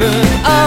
Radio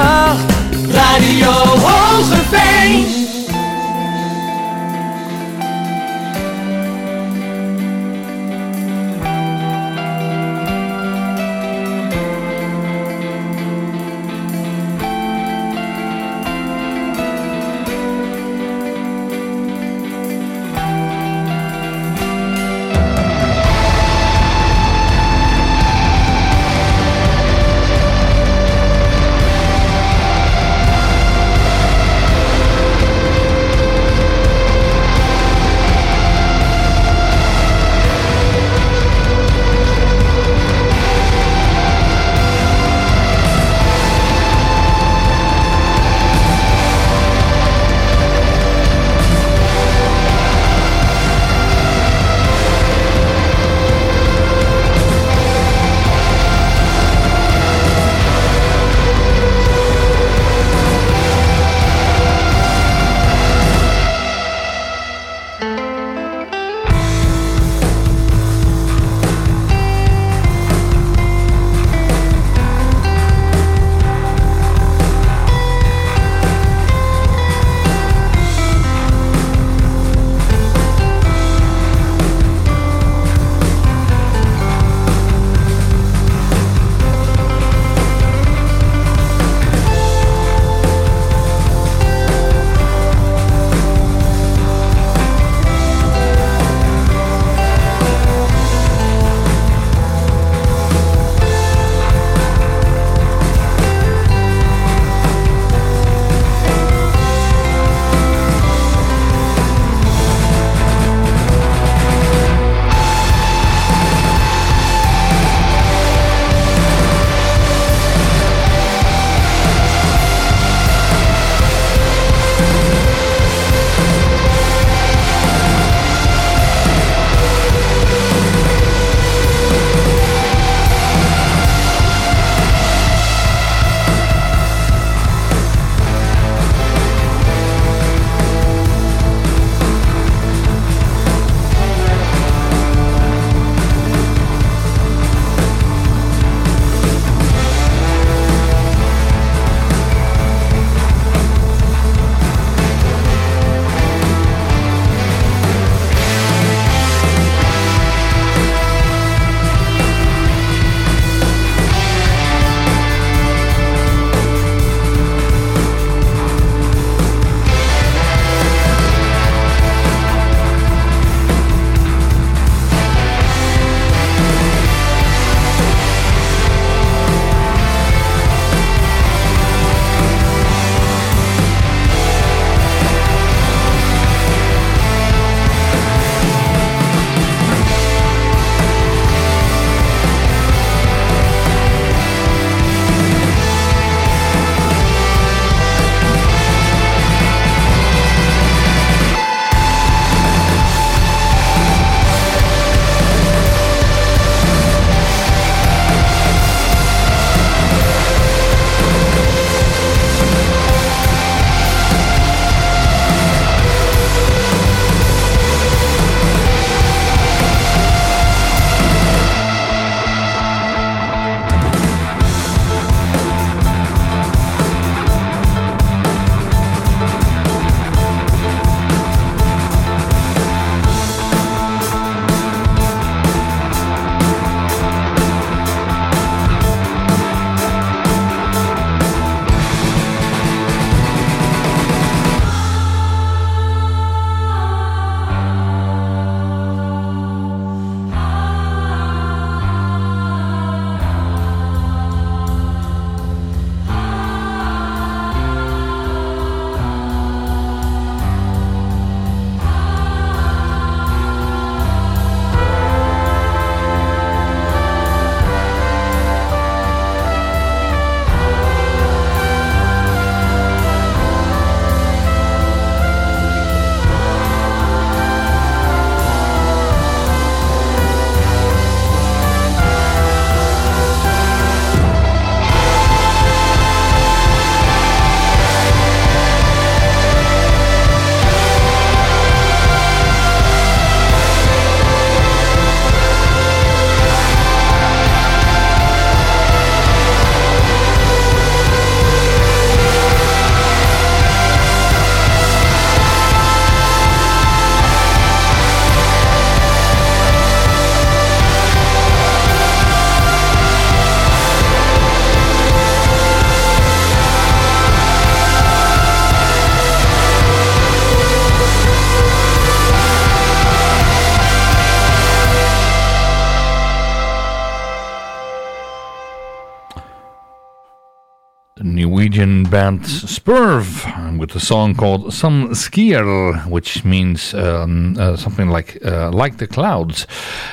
band Spurv with a song called Som skyer, which means um, uh, something like uh, like the clouds,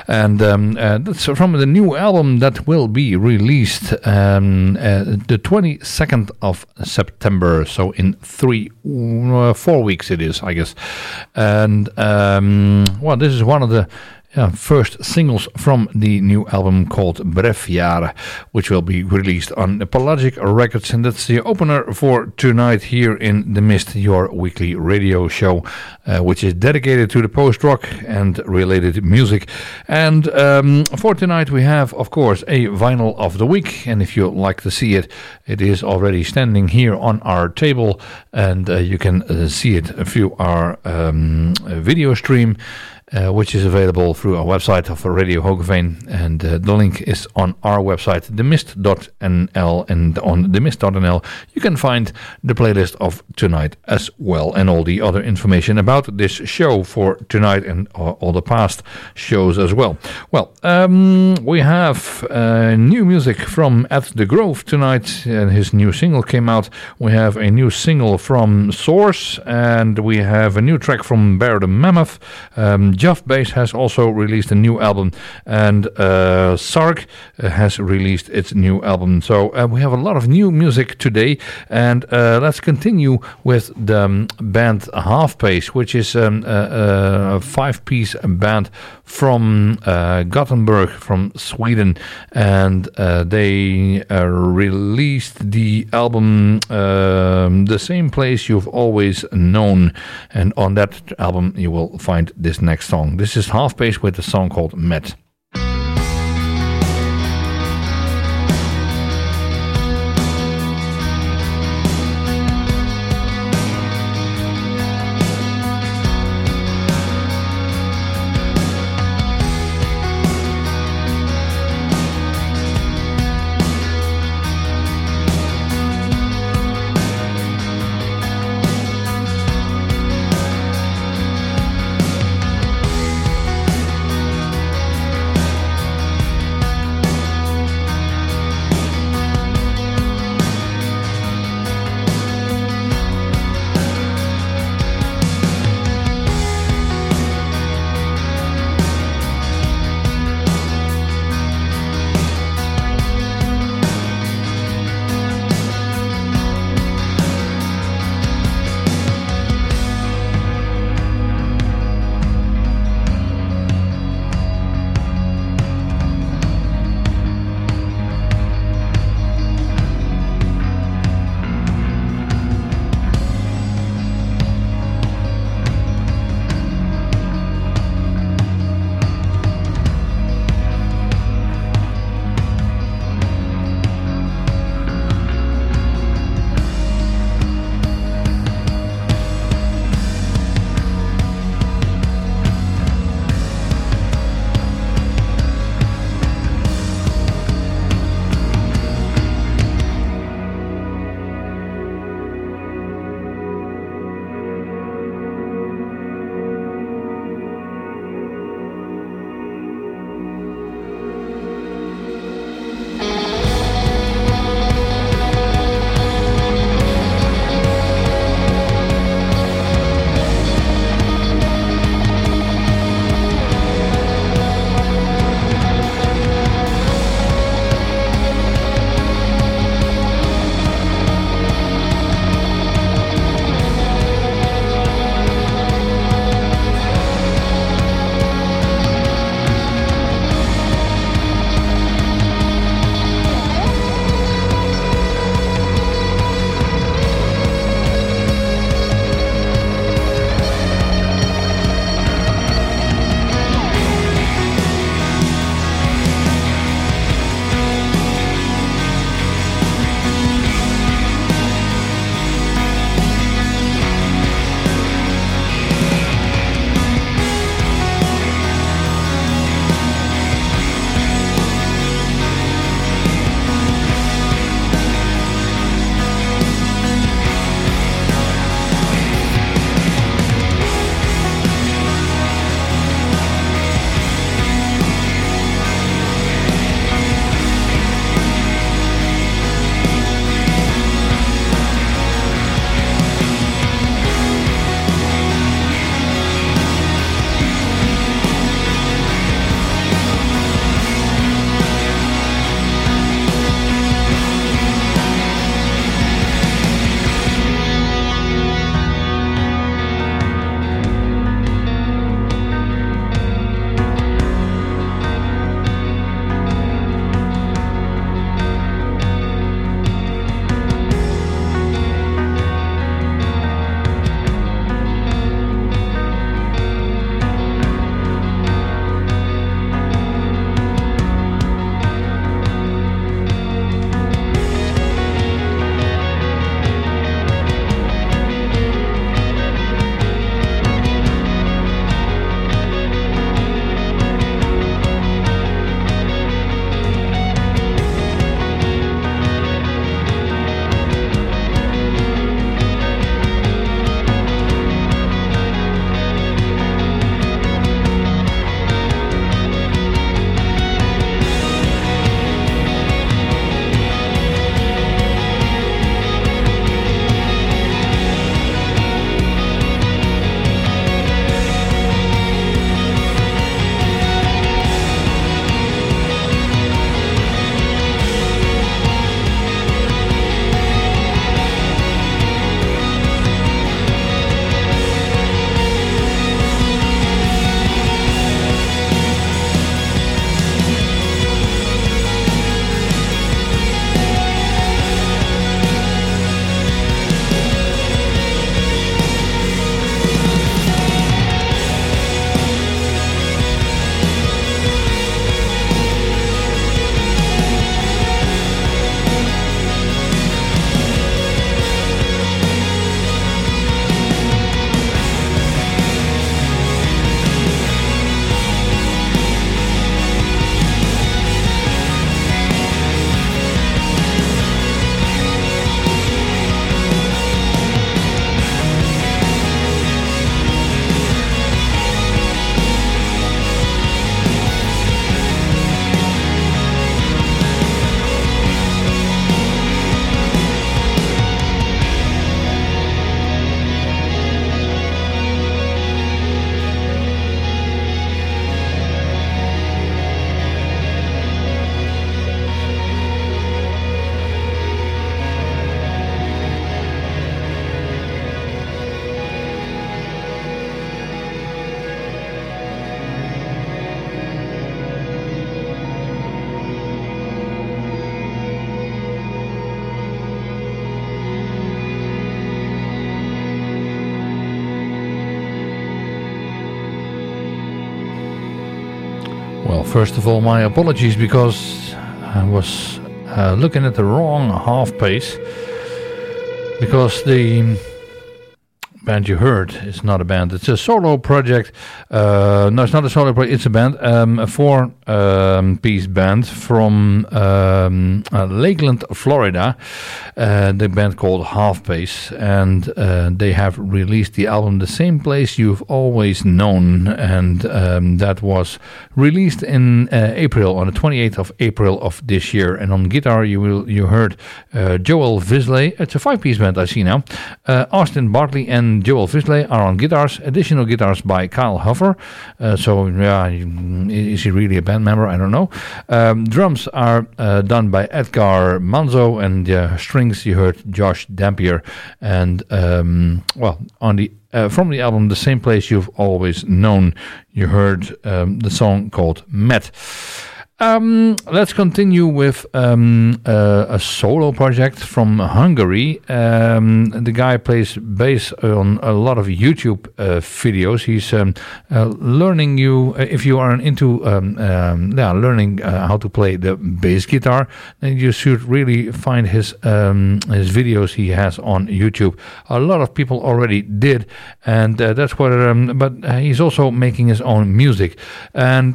and um, uh, that's from the new album that will be released um, uh, the twenty second of September. So in three, uh, four weeks it is, I guess, and um, well, this is one of the yeah, first singles from the new album called Brefjære, which will be released on Pelagic Records. And that's the opener for tonight here in The Mist, your weekly radio show, uh, which is dedicated to the post rock and related music. And um, for tonight, we have, of course, a vinyl of the week. And if you like to see it, it is already standing here on our table, and uh, you can uh, see it through our um, video stream uh, which is available through our website of Radio Hoogeveen. And uh, the link is on our website, themist.nl. And on themist.nl, you can find the playlist of tonight as well, and all the other information about this show for tonight and all the past shows as well. Well, um, we have uh, new music from At the Grove tonight, and his new single came out. We have a new single from Soars, and we have a new track from Bear the Mammoth. Um, Juff Bass has also released a new album, and uh, Sarkh has released its new album. So uh, we have a lot of new music today, and uh, let's continue with the um, band Half Pace, which is um, a, a five-piece band from uh, Gothenburg, from Sweden, and uh, they uh, released the album um, The Same Place You've Always Known. And on that album, you will find this next song. This is Half Pace with a song called Met. First of all, my apologies because I was uh, looking at the wrong half pace. Because the band you heard is not a band. It's a solo project. Uh, no, it's not a solo project. It's a band, um, a four-piece um, band from um, uh, Lakeland, Florida. Uh, the band called Half Pace, and uh, they have released the album "The Same Place You've Always Known," and um, that was released in uh, April, on the 28th of April of this year. And on guitar, you will you heard uh, Joel Visley. It's a five-piece band I see now. Austin Bartley and Joel Visley are on guitars. Additional guitars by Kyle Huffer. Uh, so, yeah, is he really a band member? I don't know. Um, drums are uh, done by Edgar Manzo, and uh, you heard Josh Dampier. And, um, well, on the uh, from the album The Same Place You've Always Known, you heard um, the song called Met. Um, let's continue with um, uh, a solo project from Hungary. Um, the guy plays bass on a lot of YouTube uh, videos. He's um, uh, learning you uh, if you are into um, um, yeah, learning uh, how to play the bass guitar. Then you should really find his his videos he has on YouTube. A lot of people already did, and uh, that's what. but he's also making his own music, and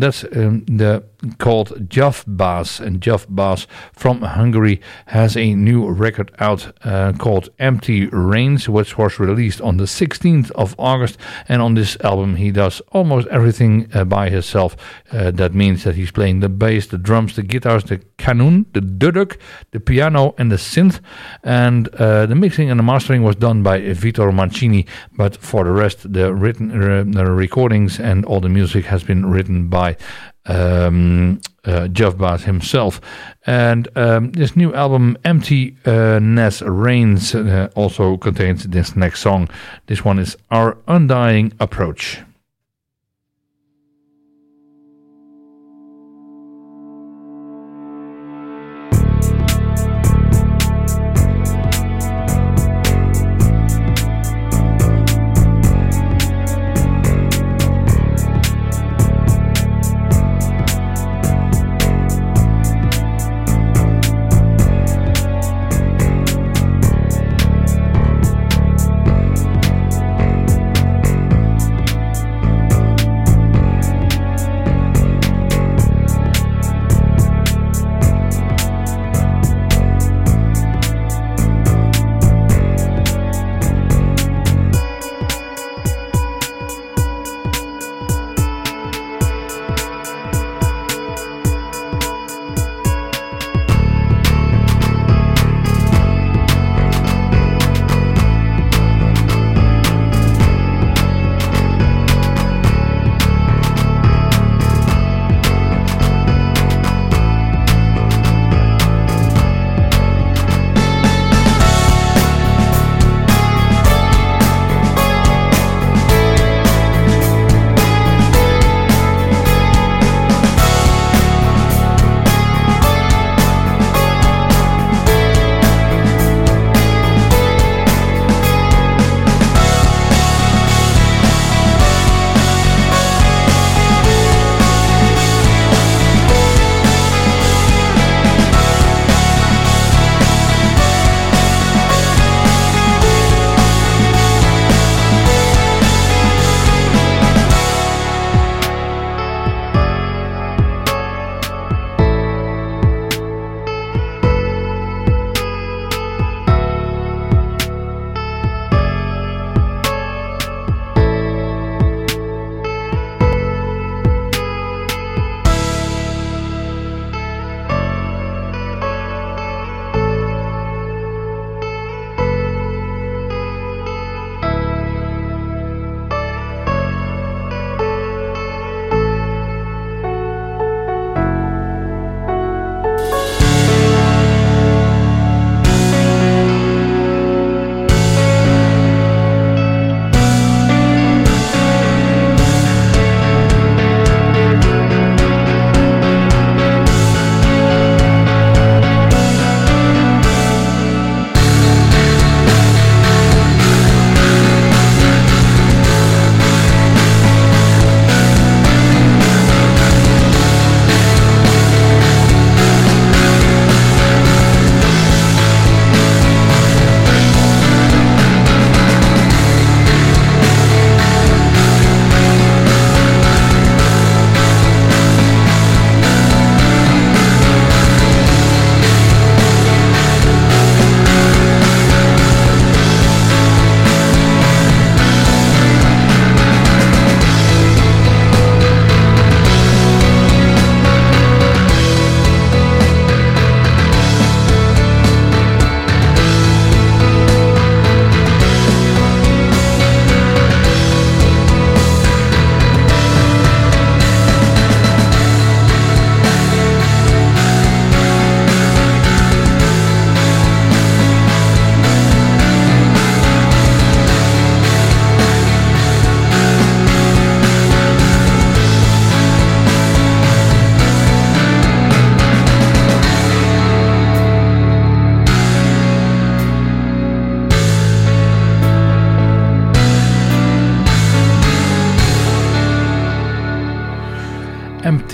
that's the called Juff Bass. And Juff Bass from Hungary has a new record out uh, called Empty Rains, which was released on the 16th of August. And on this album, he does almost everything uh, by himself. Uh, that means that he's playing the bass, the drums, the guitars, the kanun, the duduk, the piano, and the synth. And uh, the mixing and the mastering was done by Vitor Mancini. But for the rest, the written uh, the recordings and all the music has been written by um, uh, Juff Bass himself. And um, this new album, Emptiness Reigns, uh, also contains this next song. This one is Our Undying Approach.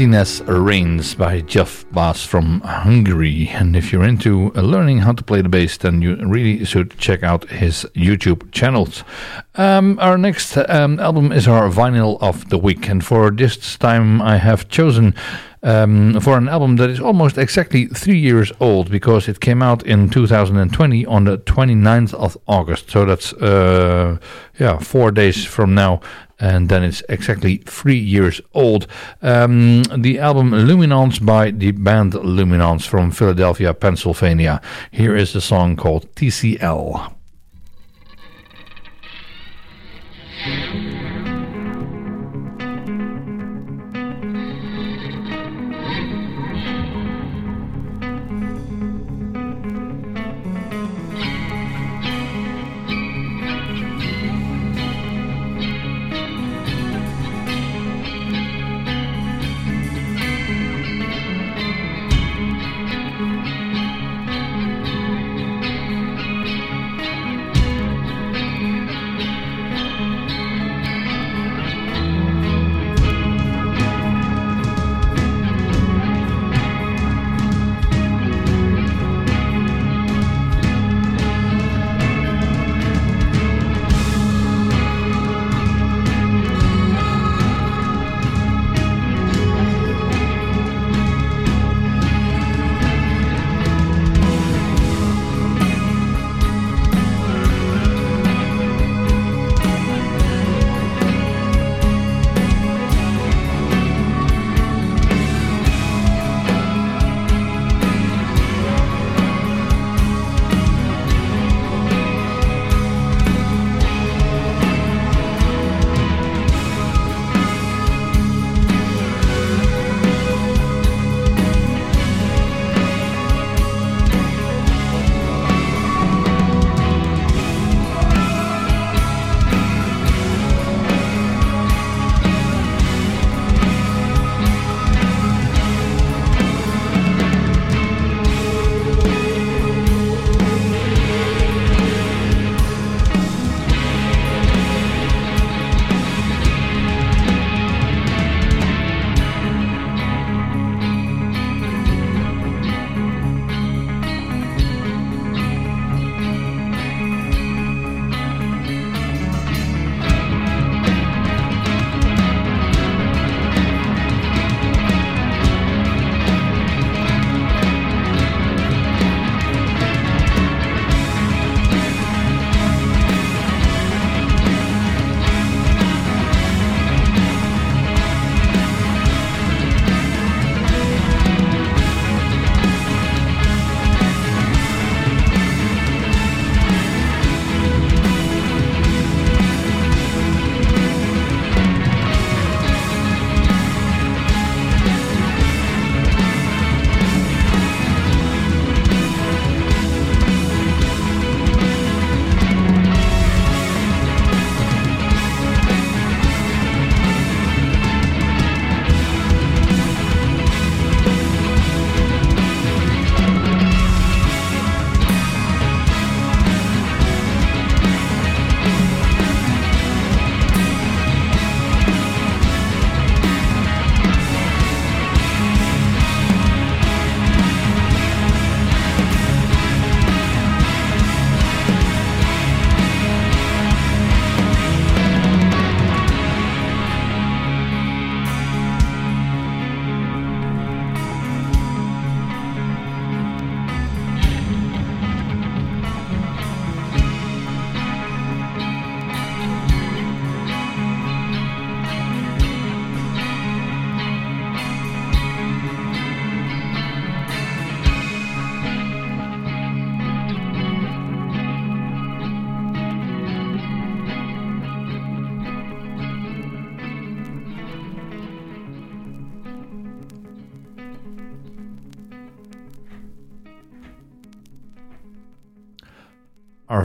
Emptiness Reigns by Juff Bass from Hungary. And if you're into uh, learning how to play the bass, then you really should check out his YouTube channels. Um, our next um, album is our vinyl of the week, and for this time I have chosen um, for an album that is almost exactly three years old because it came out in 2020 on the 29th of August. So that's uh, yeah four days from now, and then it's exactly three years old. Um, the album Luminance by the band Luminance from Philadelphia, Pennsylvania. Here is the song called TCL.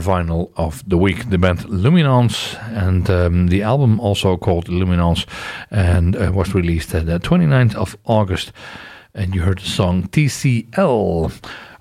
Vinyl of the week, the band Luminance, and um, the album also called Luminance, and uh, was released at the 29th of August. And you heard the song TCL.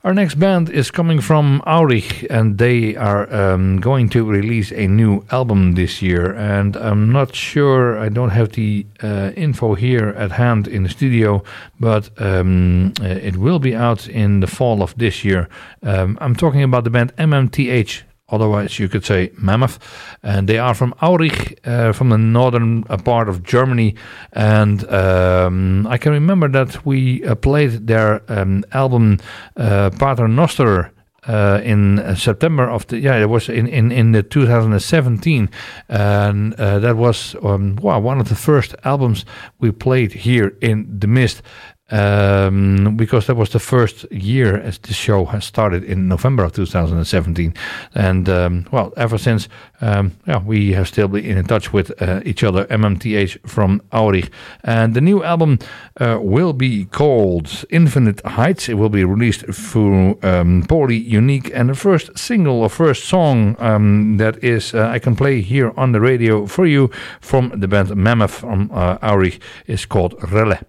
Our next band is coming from Aurich, and they are um, going to release a new album this year. And I'm not sure, I don't have the uh, info here at hand in the studio, but um, uh, it will be out in the fall of this year. Um, I'm talking about the band MMTH otherwise you could say Mammoth. And they are from Aurich, uh, from the northern uh, part of Germany. And um, I can remember that we uh, played their um, album uh, Pater Noster. Uh, in uh, September of the yeah it was in in in the 2017 and uh, that was um, wow one of the first albums we played here in the mist um, because that was the first year as the show has started in November of 2017, and um, well, ever since, um, yeah, we have still been in touch with uh, each other. MMTH from Aurich, and the new album uh, will be called Infinite Heights. It will be released through um, Poly Unique, and the first single or first song um, that is uh, I can play here on the radio for you from the band Mammoth from uh, Aurich is called Relais.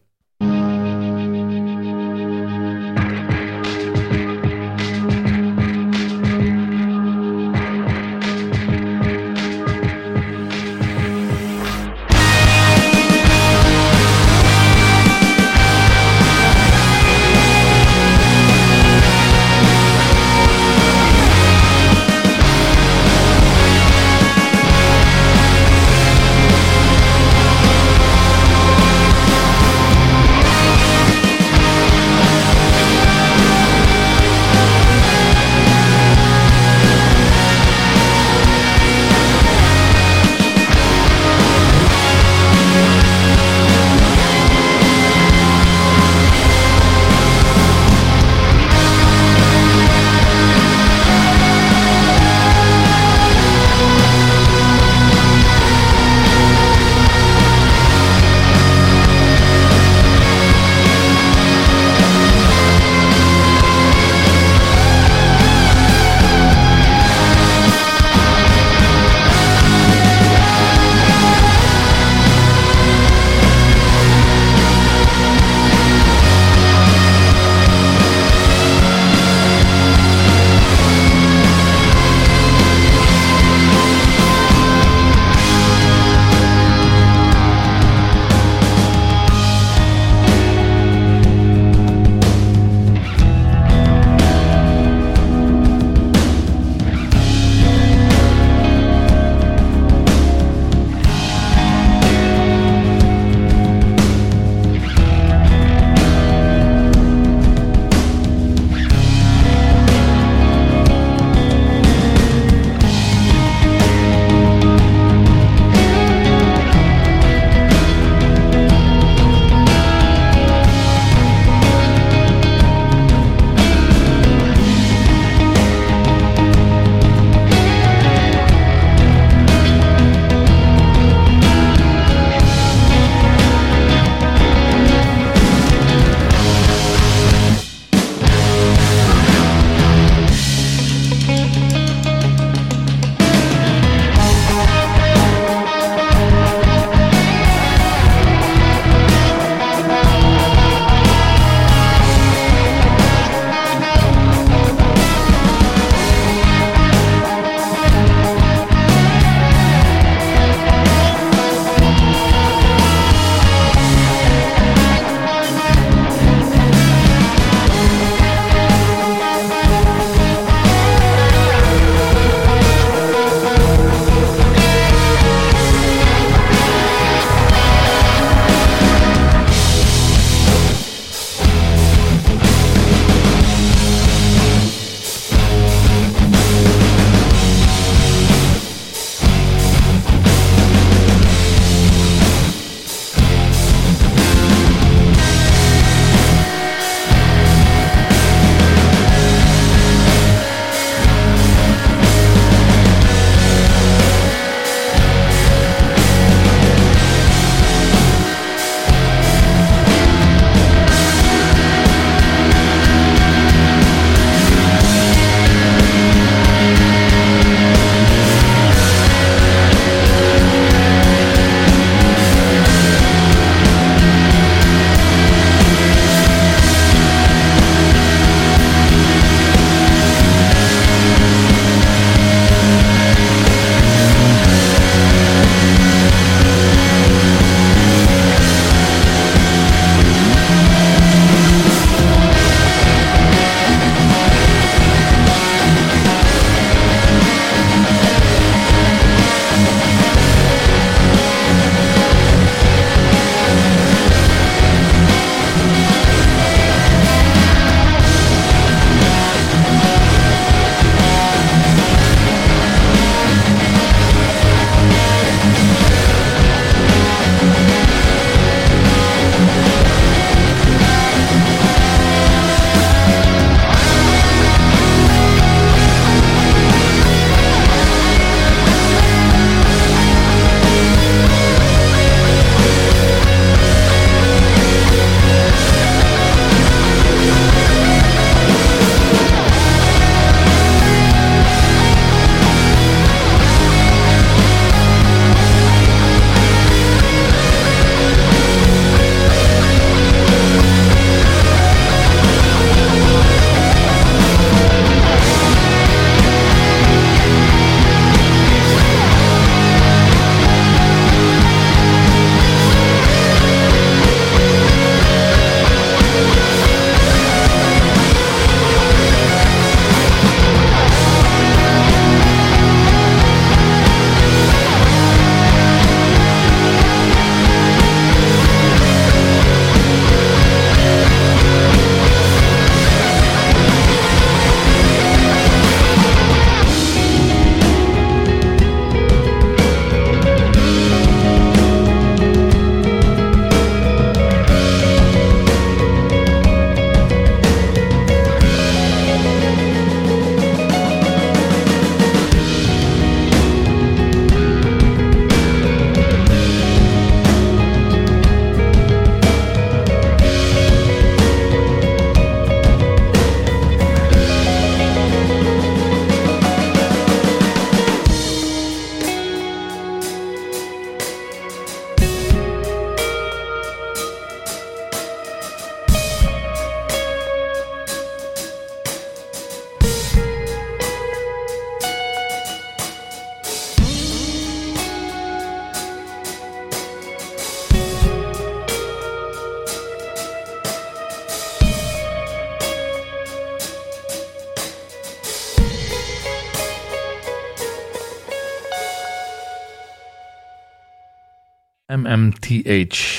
M M T H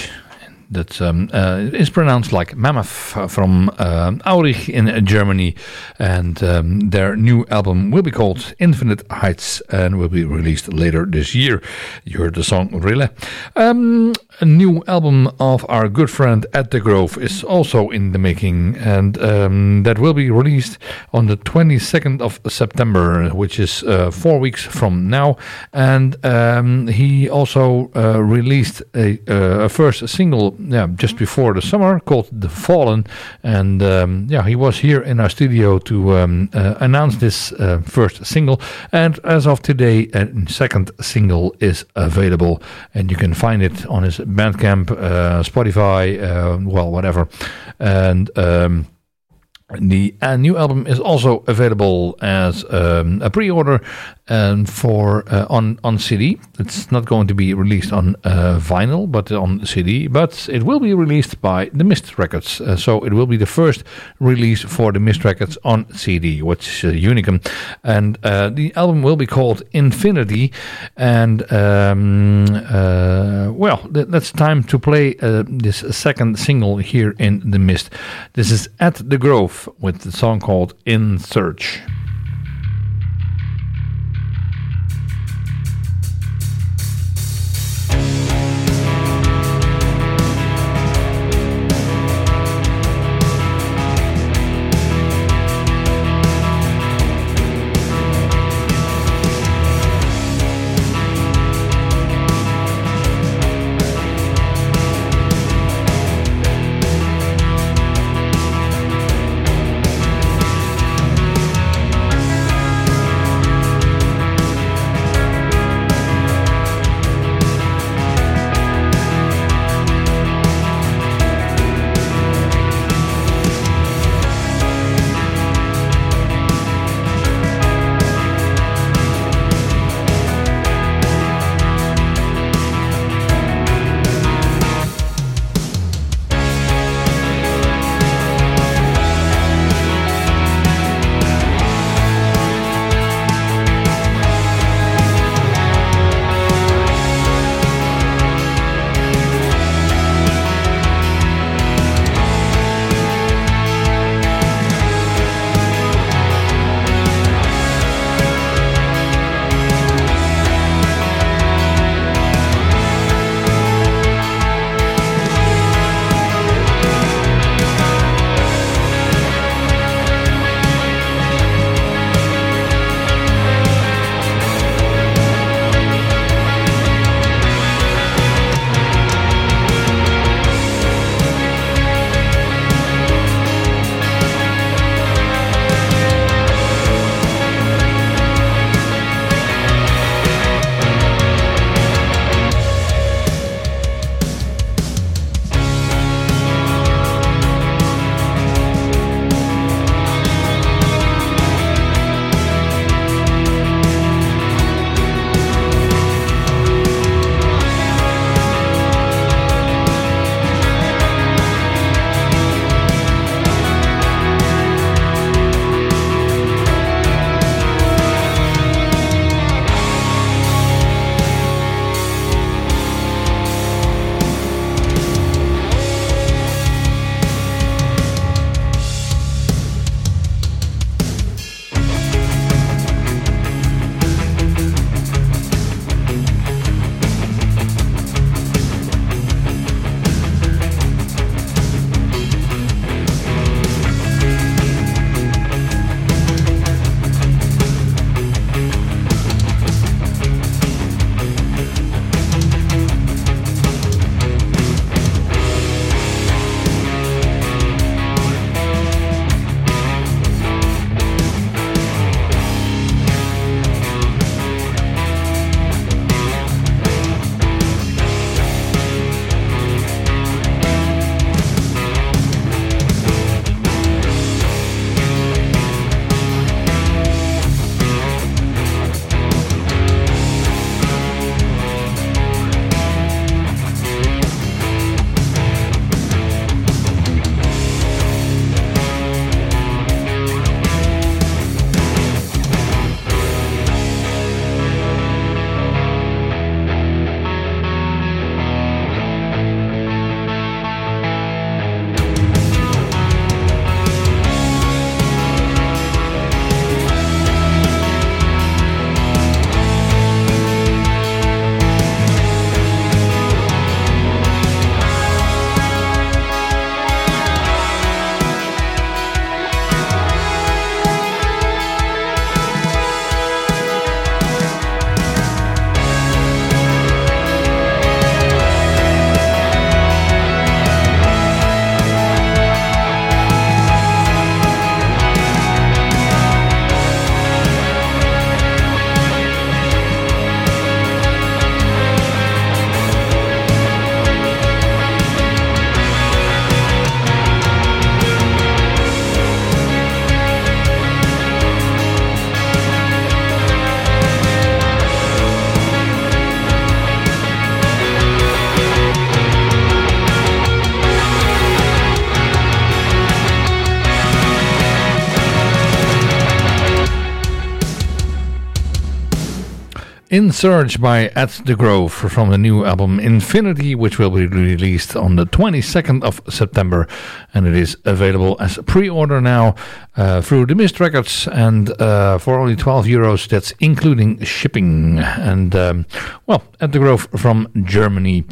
that um, uh, is pronounced like mammoth uh, from uh, Aurich in Germany. And um, their new album will be called Infinite Heights and will be released later this year. You heard the song Relais. Um, a new album of our good friend At the Grove is also in the making, and um, that will be released on the 22nd of September, which is uh, four weeks from now. And um, he also uh, released a, uh, a, first single yeah, just before the summer called The Fallen. And um, yeah, he was here in our studio to um, uh, announce this uh, first single. And as of today, a second single is available, and you can find it on his Bandcamp, uh, Spotify, uh, well, whatever. And um, the uh, new album is also available as um, a pre-order and for uh, on on CD. It's not going to be released on uh, vinyl, but on CD. But it will be released by the Mist Records. Uh, so it will be the first release for the Mist Records on CD, which is Unicum. And uh, the album will be called Infinity. And um, uh, well, th- that's time to play uh, this second single here in the Mist. This is at the Grove with the song called In Search. In Search by At the Grove from the new album Infinity, which will be released on the 22nd of September. And it is available as a pre order now uh, through the Mist Records and uh, for only 12 euros. That's including shipping. And um, well, At the Grove from Germany.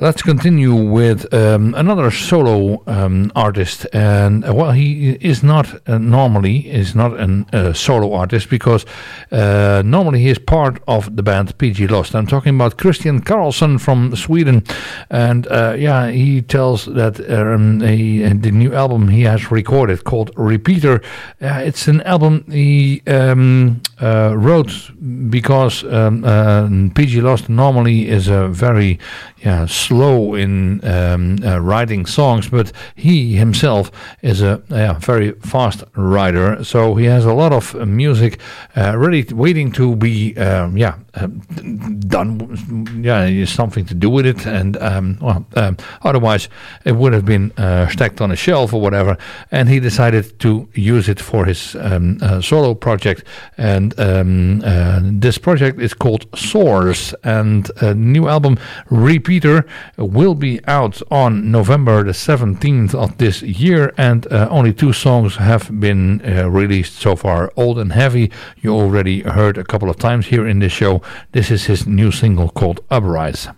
Let's continue with um, another solo um, artist, and uh, well, he is not uh, normally is not a uh, solo artist because uh, normally he is part of the band PG Lost. I'm talking about Christian Karlsson from Sweden, and uh, yeah, he tells that um, he, the new album he has recorded called Repeater. Uh, it's an album he um, wrote because um, PG Lost normally is a very yeah, slow in um, uh, writing songs, but he himself is a yeah, very fast writer. So he has a lot of music uh, ready, waiting to be um, yeah um, done. Yeah, something to do with it, and um, well, um, otherwise it would have been uh, stacked on a shelf or whatever. And he decided to use it for his um, uh, solo project, and uh, this project is called Soars, and a new album. Repeater will be out on November the 17th of this year, and uh, only two songs have been uh, released so far. Old and Heavy, you already heard a couple of times here in this show. This is his new single called Uprise.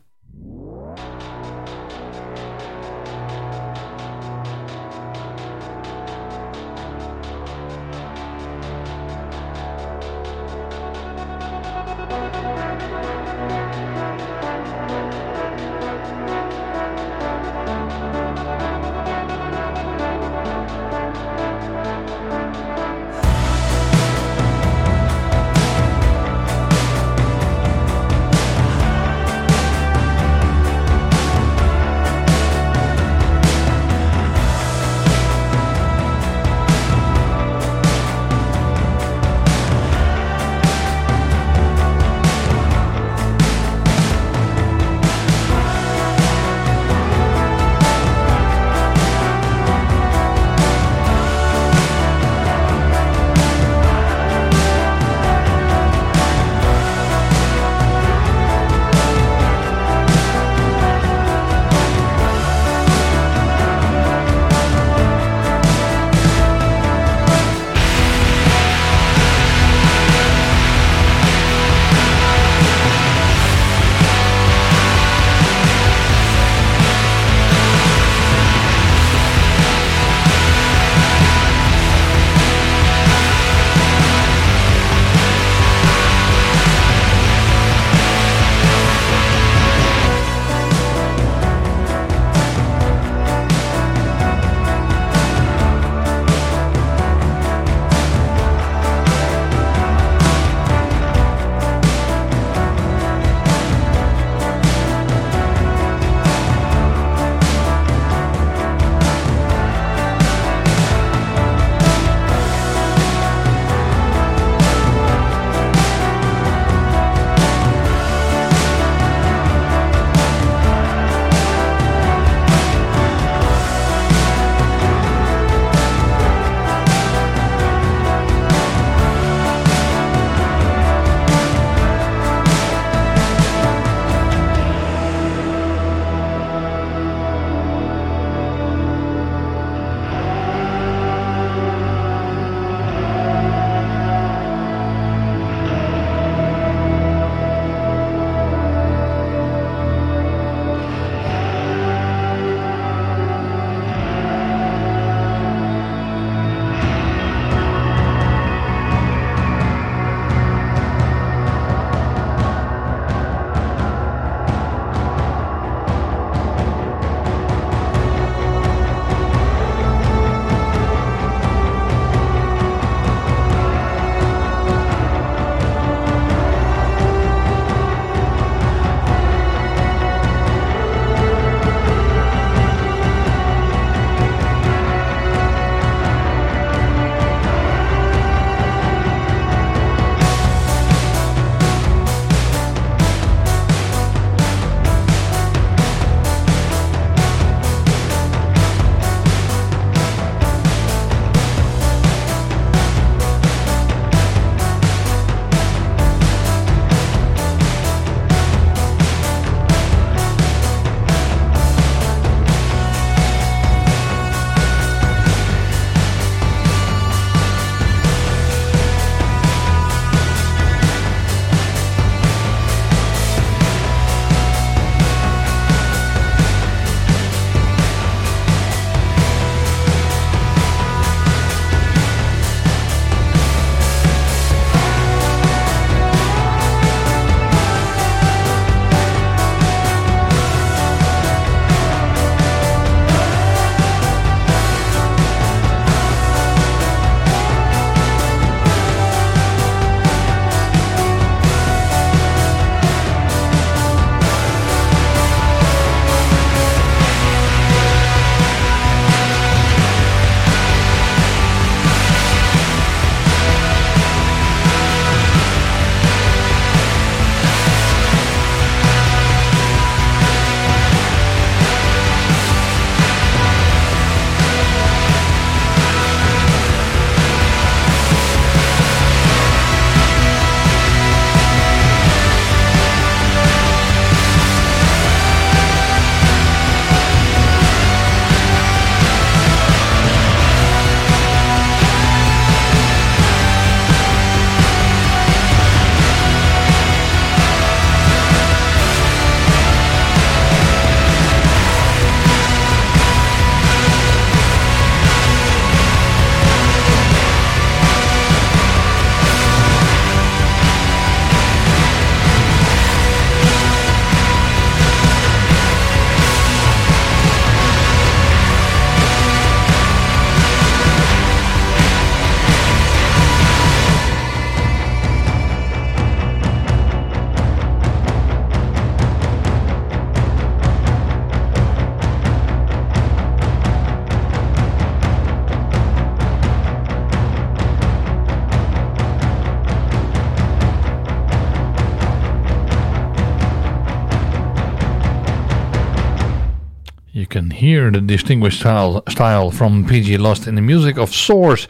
Hear the distinguished style, style from PG Lost in the music of Soars.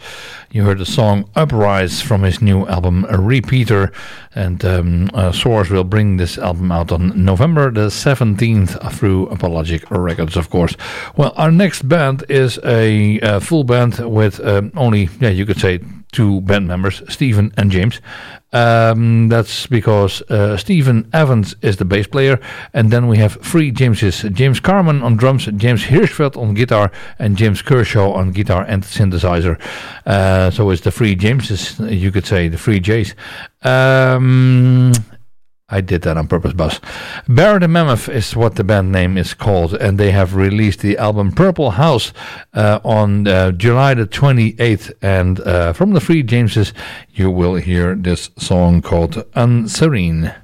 You heard the song Uprise from his new album Repeater. And um, uh, Soars will bring this album out on November the 17th through a Pelagic Records, of course. Well, our next band is a, a full band with um, only, yeah, you could say two band members, Stephen and James. Um, that's because uh, Stephen Evans is the bass player, and then we have three Jameses: James Carman on drums, James Hirschfeld on guitar, and James Kershaw on guitar and synthesizer. Uh, so it's the three Jameses, you could say, the three J's. Um, I did that on purpose, boss. Bear the Mammoth is what the band name is called, and they have released the album Purple House uh, on uh, July the 28th. And uh, from the Free Jameses, you will hear this song called Unserene.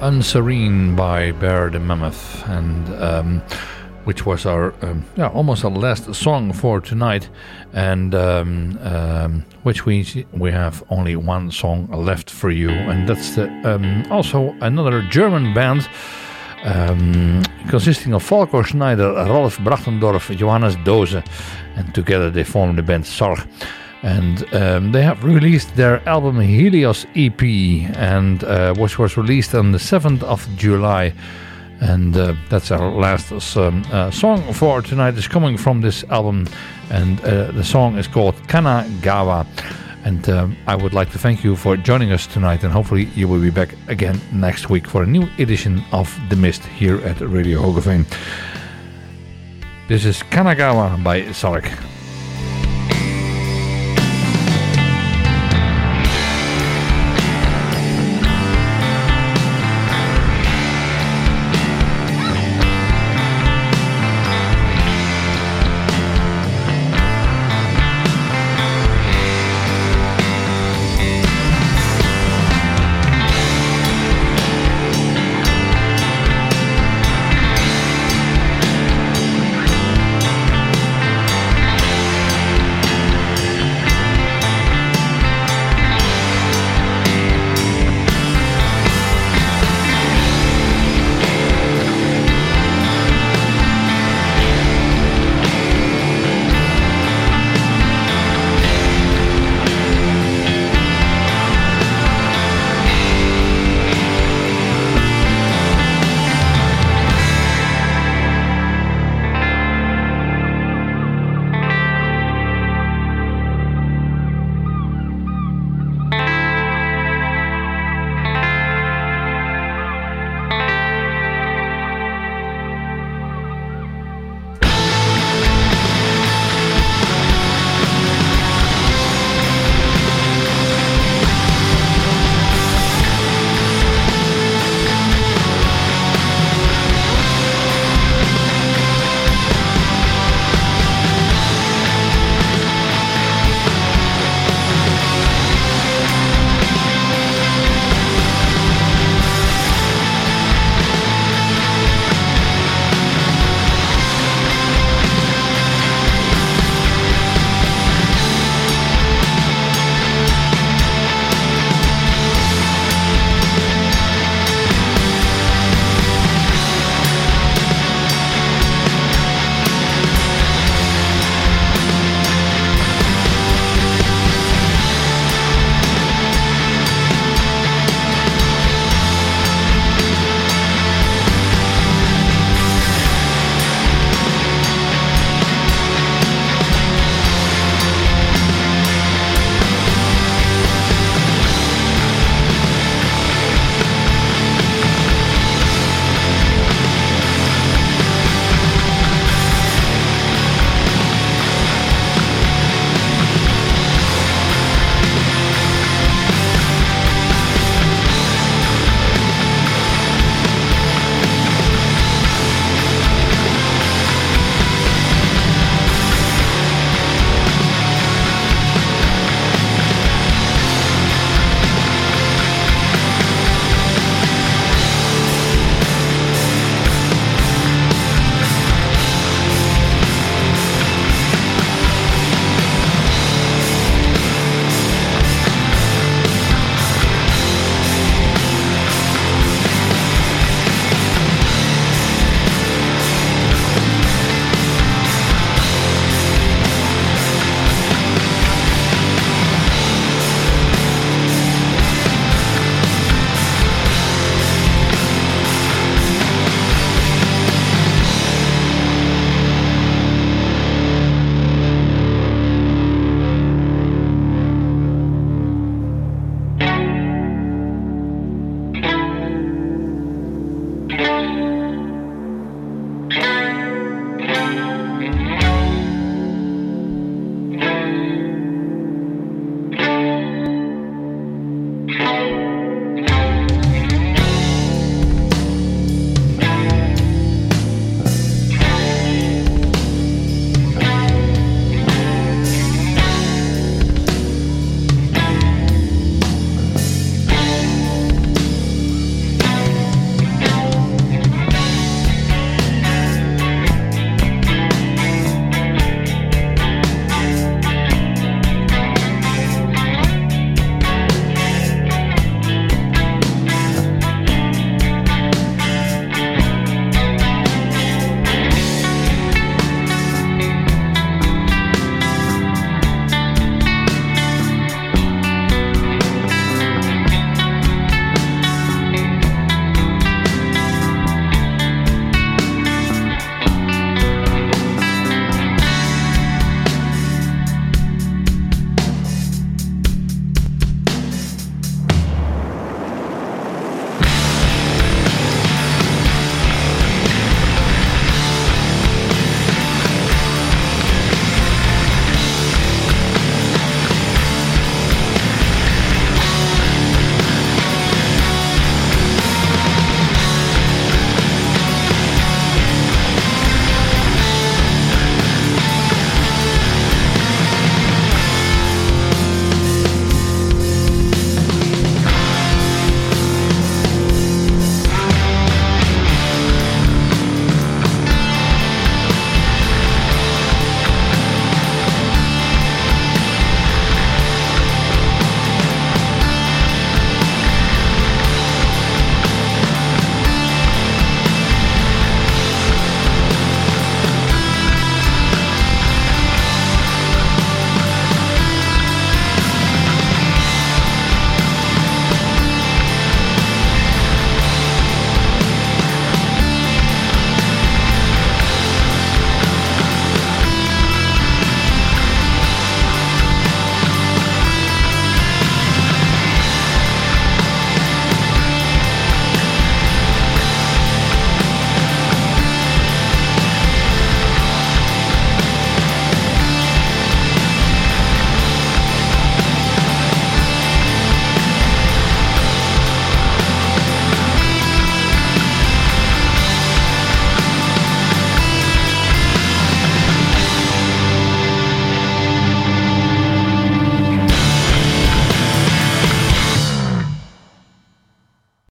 Unserene by Bear the Mammoth, and um, which was our um, yeah almost our last song for tonight, and um, um, which we we have only one song left for you, and that's the, um, also another German band. Um, consisting of Volker Schneider, Rolf Brachtendorf, Johannes Doze, and together they form the band Sarkh and um, they have released their album Helios EP, and uh, which was released on the 7th of July. And uh, that's our last um, uh, song for tonight. is coming from this album, and uh, the song is called Kanagawa. And um, I would like to thank you for joining us tonight, and hopefully you will be back again next week for a new edition of The Mist here at Radio Hoogeveen. This is Kanagawa by Sarkh.